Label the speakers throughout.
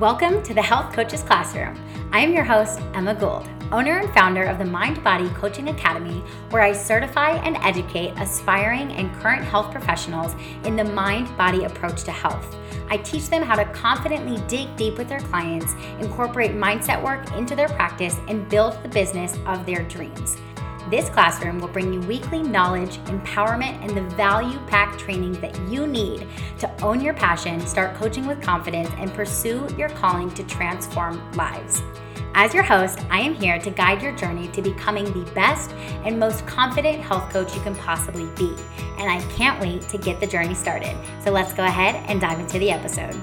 Speaker 1: Welcome to the Health Coaches Classroom. I am your host, Emma Gould, owner and founder of the Mind Body Coaching Academy, where I certify and educate aspiring and current health professionals in the mind body approach to health. I teach them how to confidently dig deep with their clients, incorporate mindset work into their practice, and build the business of their dreams. This classroom will bring you weekly knowledge, empowerment, and the value packed training that you need to own your passion, start coaching with confidence, and pursue your calling to transform lives. As your host, I am here to guide your journey to becoming the best and most confident health coach you can possibly be. And I can't wait to get the journey started. So let's go ahead and dive into the episode.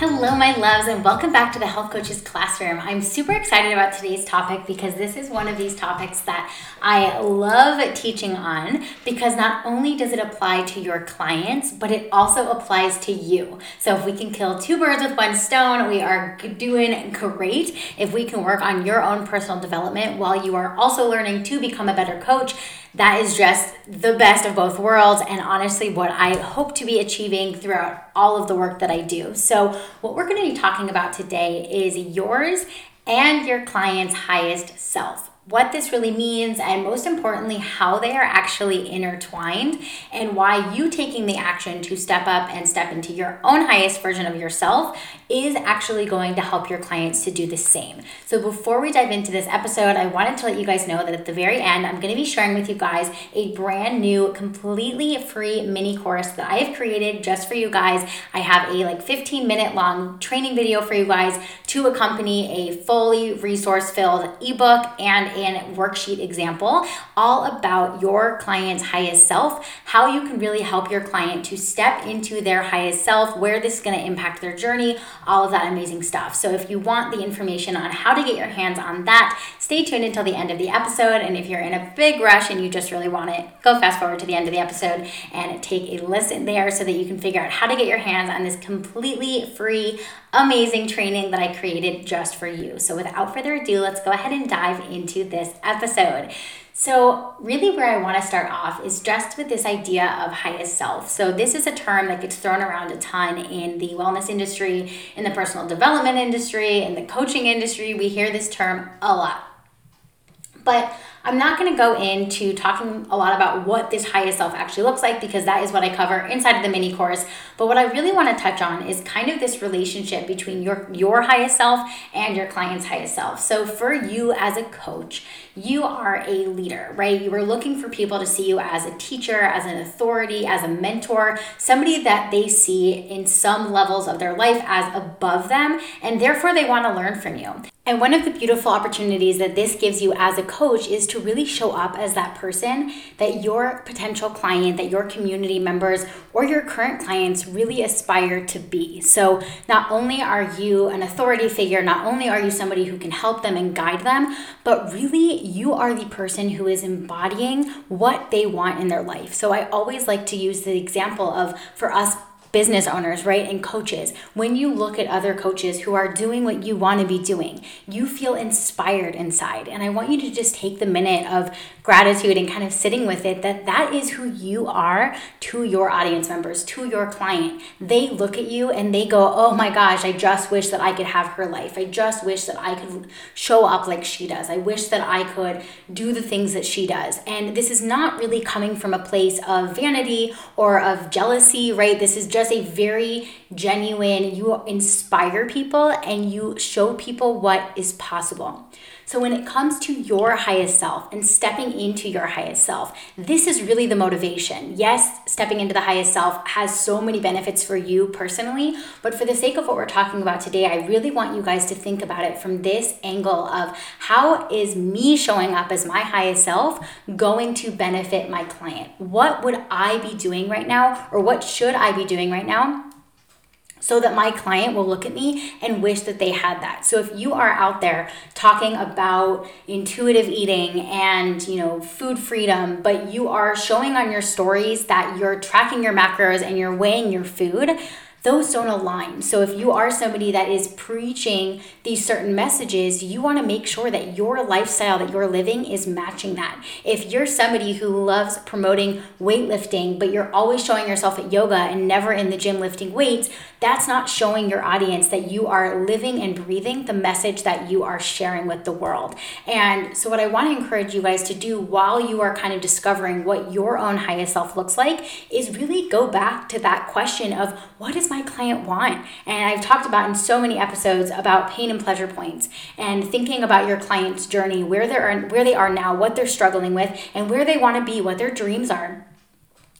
Speaker 1: Hello, my loves, and welcome back to the Health Coaches Classroom. I'm super excited about today's topic because this is one of these topics that I love teaching on because not only does it apply to your clients, but it also applies to you. So, if we can kill two birds with one stone, we are doing great. If we can work on your own personal development while you are also learning to become a better coach, that is just the best of both worlds and honestly what I hope to be achieving throughout all of the work that I do. So, what we're going to be talking about today is yours and your client's highest self what this really means, and most importantly, how they are actually intertwined, and why you taking the action to step up and step into your own highest version of yourself is actually going to help your clients to do the same. So, before we dive into this episode, I wanted to let you guys know that at the very end, I'm going to be sharing with you guys a brand new, completely free mini course that I have created just for you guys. I have a like 15 minute long training video for you guys to accompany a fully resource filled ebook and and worksheet example all about your client's highest self, how you can really help your client to step into their highest self, where this is going to impact their journey, all of that amazing stuff. So if you want the information on how to get your hands on that, stay tuned until the end of the episode. And if you're in a big rush and you just really want it, go fast forward to the end of the episode and take a listen there so that you can figure out how to get your hands on this completely free amazing training that I created just for you. So, without further ado, let's go ahead and dive into this episode. So, really, where I want to start off is just with this idea of highest self. So, this is a term that gets thrown around a ton in the wellness industry, in the personal development industry, in the coaching industry. We hear this term a lot. But I'm not going to go into talking a lot about what this highest self actually looks like because that is what I cover inside of the mini course. But what I really want to touch on is kind of this relationship between your your highest self and your client's highest self. So for you as a coach, you are a leader, right? You are looking for people to see you as a teacher, as an authority, as a mentor, somebody that they see in some levels of their life as above them, and therefore they want to learn from you. And one of the beautiful opportunities that this gives you as a coach is to really show up as that person that your potential client, that your community members, or your current clients really aspire to be. So, not only are you an authority figure, not only are you somebody who can help them and guide them, but really you are the person who is embodying what they want in their life. So, I always like to use the example of for us business owners, right? And coaches. When you look at other coaches who are doing what you want to be doing, you feel inspired inside. And I want you to just take the minute of gratitude and kind of sitting with it that that is who you are to your audience members, to your client. They look at you and they go, "Oh my gosh, I just wish that I could have her life. I just wish that I could show up like she does. I wish that I could do the things that she does." And this is not really coming from a place of vanity or of jealousy, right? This is just just a very genuine, you inspire people and you show people what is possible. So, when it comes to your highest self and stepping into your highest self, this is really the motivation. Yes, stepping into the highest self has so many benefits for you personally, but for the sake of what we're talking about today, I really want you guys to think about it from this angle of how is me showing up as my highest self going to benefit my client? What would I be doing right now, or what should I be doing right now? So that my client will look at me and wish that they had that. So if you are out there talking about intuitive eating and, you know, food freedom, but you are showing on your stories that you're tracking your macros and you're weighing your food, those don't align. So if you are somebody that is preaching these certain messages, you want to make sure that your lifestyle that you're living is matching that. If you're somebody who loves promoting weightlifting, but you're always showing yourself at yoga and never in the gym lifting weights, that's not showing your audience that you are living and breathing the message that you are sharing with the world. And so, what I want to encourage you guys to do while you are kind of discovering what your own highest self looks like is really go back to that question of what is my client want? And I've talked about in so many episodes about pain and pleasure points and thinking about your client's journey, where they're where they are now, what they're struggling with, and where they want to be, what their dreams are.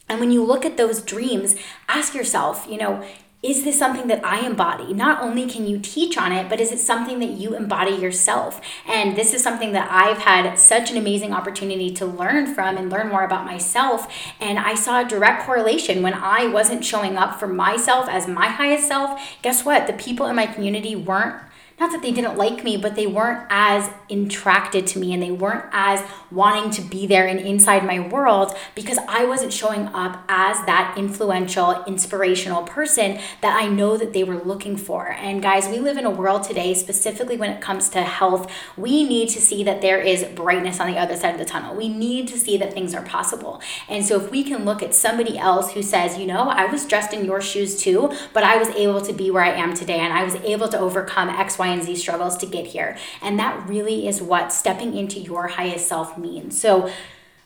Speaker 1: And when you look at those dreams, ask yourself, you know, is this something that I embody? Not only can you teach on it, but is it something that you embody yourself? And this is something that I've had such an amazing opportunity to learn from and learn more about myself. And I saw a direct correlation when I wasn't showing up for myself as my highest self. Guess what? The people in my community weren't not that they didn't like me, but they weren't as attracted to me and they weren't as wanting to be there and inside my world because I wasn't showing up as that influential, inspirational person that I know that they were looking for. And guys, we live in a world today, specifically when it comes to health, we need to see that there is brightness on the other side of the tunnel. We need to see that things are possible. And so if we can look at somebody else who says, you know, I was dressed in your shoes too, but I was able to be where I am today and I was able to overcome X, Y, and Z struggles to get here. And that really is what stepping into your highest self means. So,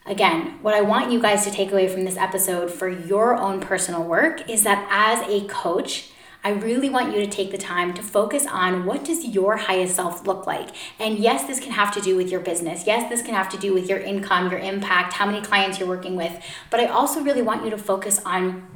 Speaker 1: Again, what I want you guys to take away from this episode for your own personal work is that as a coach, I really want you to take the time to focus on what does your highest self look like. And yes, this can have to do with your business. Yes, this can have to do with your income, your impact, how many clients you're working with. But I also really want you to focus on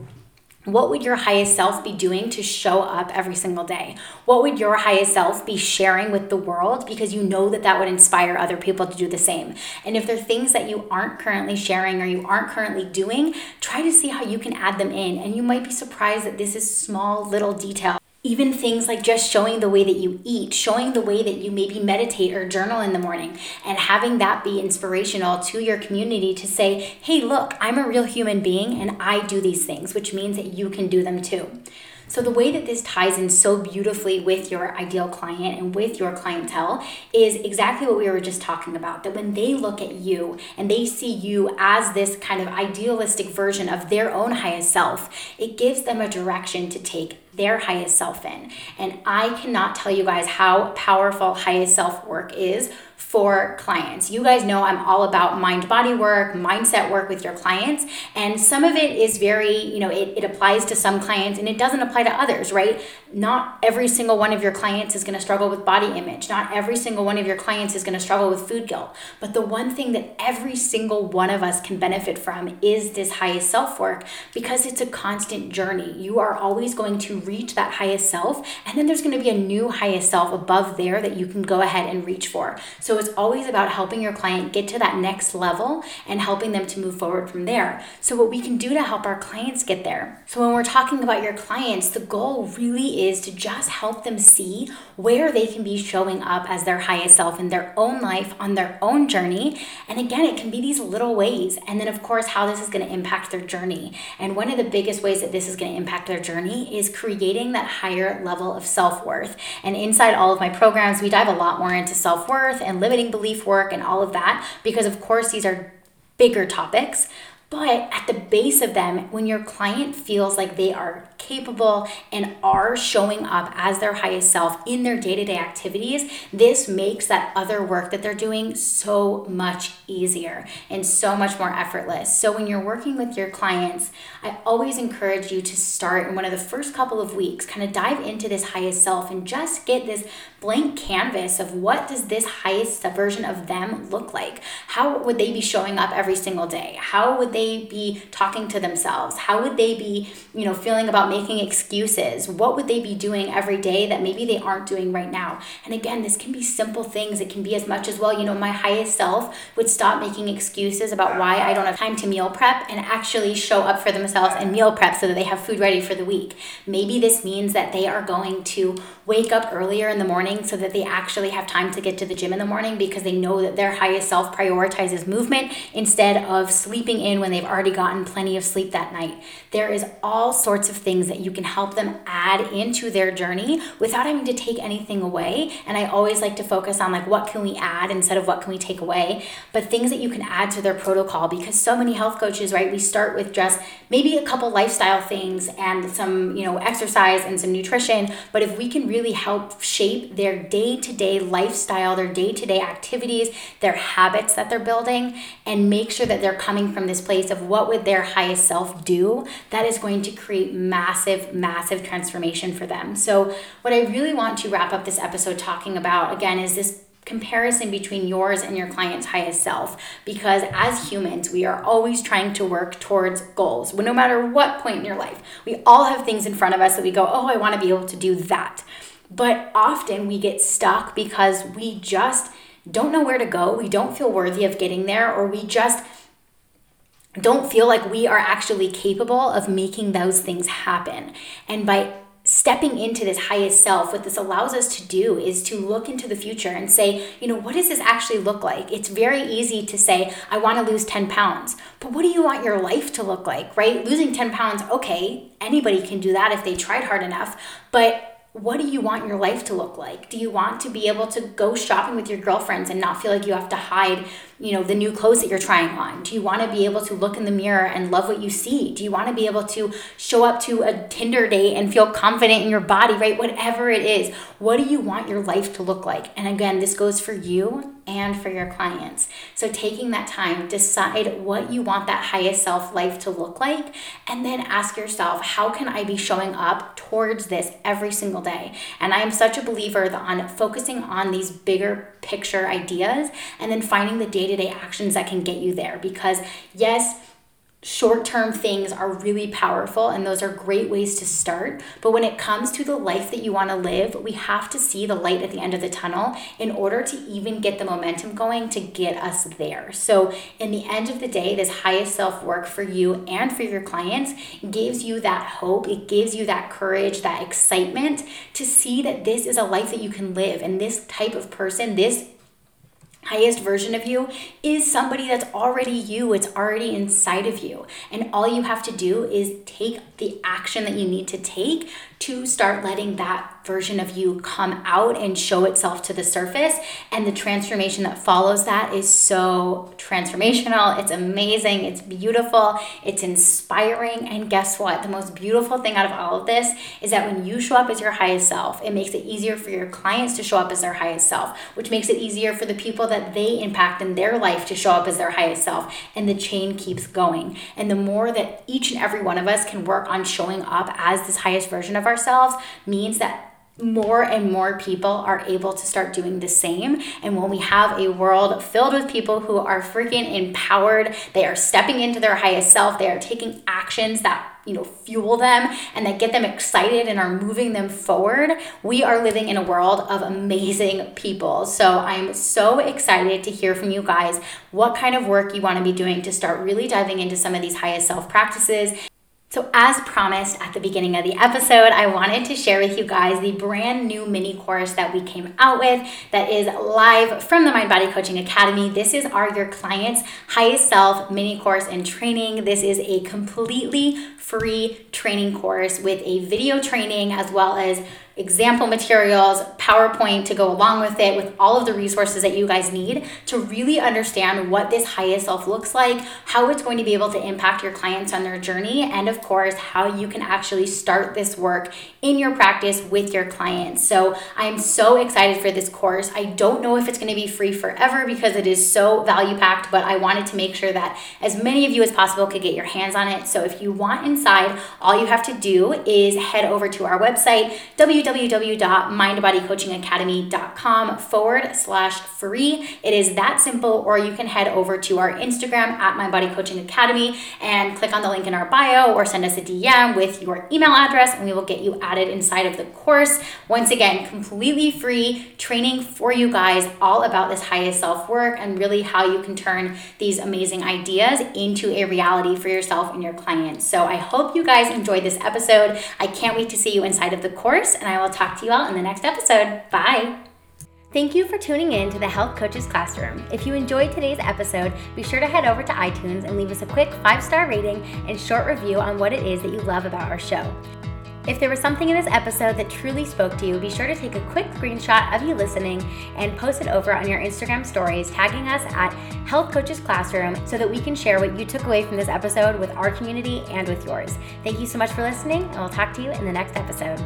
Speaker 1: what would your highest self be doing to show up every single day? What would your highest self be sharing with the world because you know that that would inspire other people to do the same? And if there are things that you aren't currently sharing or you aren't currently doing, try to see how you can add them in. And you might be surprised that this is small little detail even things like just showing the way that you eat, showing the way that you maybe meditate or journal in the morning, and having that be inspirational to your community to say, hey, look, I'm a real human being and I do these things, which means that you can do them too. So, the way that this ties in so beautifully with your ideal client and with your clientele is exactly what we were just talking about. That when they look at you and they see you as this kind of idealistic version of their own highest self, it gives them a direction to take their highest self in. And I cannot tell you guys how powerful highest self work is for clients. You guys know I'm all about mind body work, mindset work with your clients. And some of it is very, you know, it, it applies to some clients and it doesn't apply to others, right? Not every single one of your clients is going to struggle with body image. Not every single one of your clients is going to struggle with food guilt. But the one thing that every single one of us can benefit from is this highest self work because it's a constant journey. You are always going to reach that highest self, and then there's going to be a new highest self above there that you can go ahead and reach for. It's always about helping your client get to that next level and helping them to move forward from there. So, what we can do to help our clients get there. So, when we're talking about your clients, the goal really is to just help them see where they can be showing up as their highest self in their own life on their own journey. And again, it can be these little ways. And then, of course, how this is going to impact their journey. And one of the biggest ways that this is going to impact their journey is creating that higher level of self worth. And inside all of my programs, we dive a lot more into self worth and limiting belief work and all of that, because, of course, these are bigger topics. But at the base of them, when your client feels like they are capable and are showing up as their highest self in their day to day activities, this makes that other work that they're doing so much easier and so much more effortless. So, when you're working with your clients, I always encourage you to start in one of the first couple of weeks, kind of dive into this highest self and just get this blank canvas of what does this highest version of them look like? How would they be showing up every single day? How would they be talking to themselves? How would they be, you know, feeling about making excuses? What would they be doing every day that maybe they aren't doing right now? And again, this can be simple things. It can be as much as, well, you know, my highest self would stop making excuses about why I don't have time to meal prep and actually show up for themselves and meal prep so that they have food ready for the week. Maybe this means that they are going to wake up earlier in the morning so that they actually have time to get to the gym in the morning because they know that their highest self prioritizes movement instead of sleeping in when they've already gotten plenty of sleep that night. There is all sorts of things that you can help them add into their journey without having to take anything away. And I always like to focus on like what can we add instead of what can we take away, but things that you can add to their protocol because so many health coaches, right? We start with just maybe a couple lifestyle things and some, you know, exercise and some nutrition, but if we can really help shape their day-to-day lifestyle, their day-to-day activities, their habits that they're building and make sure that they're coming from this place of what would their highest self do, that is going to create massive, massive transformation for them. So, what I really want to wrap up this episode talking about again is this comparison between yours and your client's highest self. Because as humans we are always trying to work towards goals no matter what point in your life. We all have things in front of us that we go oh i want to be able to do that. But often we get stuck because we just don't know where to go. We don't feel worthy of getting there or we just don't feel like we are actually capable of making those things happen. And by stepping into this highest self, what this allows us to do is to look into the future and say, you know, what does this actually look like? It's very easy to say, I want to lose 10 pounds, but what do you want your life to look like, right? Losing 10 pounds, okay, anybody can do that if they tried hard enough, but what do you want your life to look like? Do you want to be able to go shopping with your girlfriends and not feel like you have to hide you know the new clothes that you're trying on? Do you want to be able to look in the mirror and love what you see? Do you want to be able to show up to a tinder date and feel confident in your body right? Whatever it is what do you want your life to look like? And again this goes for you and for your clients. So taking that time decide what you want that highest self life to look like and then ask yourself how can i be showing up towards this every single day? And i am such a believer on focusing on these bigger picture ideas and then finding the day to day actions that can get you there. Because, yes, short term things are really powerful and those are great ways to start. But when it comes to the life that you want to live, we have to see the light at the end of the tunnel in order to even get the momentum going to get us there. So, in the end of the day, this highest self work for you and for your clients gives you that hope. It gives you that courage, that excitement to see that this is a life that you can live. And this type of person, this highest version of you is somebody that's already you. It's already inside of you. And all you have to do is take the action that you need to take to start letting that version of you come out and show itself to the surface. And the transformation that follows that is so transformational. It's amazing. It's beautiful. It's inspiring. And guess what? The most beautiful thing out of all of this is that when you show up as your highest self, it makes it easier for your clients to show up as their highest self, which makes it easier for the people that they impact in their life to show up as their highest self. And the chain keeps going. And the more that each and every one of us can work on showing up as this highest version of ourselves means that more and more people are able to start doing the same. And when we have a world filled with people who are freaking empowered, they are stepping into their highest self, they are taking actions that you know fuel them and that get them excited and are moving them forward we are living in a world of amazing people so i'm so excited to hear from you guys what kind of work you want to be doing to start really diving into some of these highest self practices so, as promised at the beginning of the episode, I wanted to share with you guys the brand new mini course that we came out with that is live from the Mind Body Coaching Academy. This is our Your Clients Highest Self mini course and training. This is a completely free training course with a video training as well as example materials, PowerPoint to go along with it, with all of the resources that you guys need to really understand what this highest self looks like, how it's going to be able to impact your clients on their journey, and of course, how you can actually start this work in your practice with your clients. So I'm so excited for this course. I don't know if it's going to be free forever because it is so value packed, but I wanted to make sure that as many of you as possible could get your hands on it. So if you want inside, all you have to do is head over to our website, www.mindbodycoachingacademy.com forward slash free. It is that simple, or you can head over to our Instagram at Mind Body Coaching Academy and click on the link in our bio or send us a DM with your email address and we will get you added inside of the course. Once again, completely free training for you guys all about this highest self work and really how you can turn these amazing ideas into a reality for yourself and your clients. So I hope you guys enjoyed this episode. I can't wait to see you inside of the course and I will talk to you all in the next episode. Bye. Thank you for tuning in to the Health Coaches Classroom. If you enjoyed today's episode, be sure to head over to iTunes and leave us a quick five star rating and short review on what it is that you love about our show. If there was something in this episode that truly spoke to you, be sure to take a quick screenshot of you listening and post it over on your Instagram stories, tagging us at Health Coaches Classroom so that we can share what you took away from this episode with our community and with yours. Thank you so much for listening, and we'll talk to you in the next episode.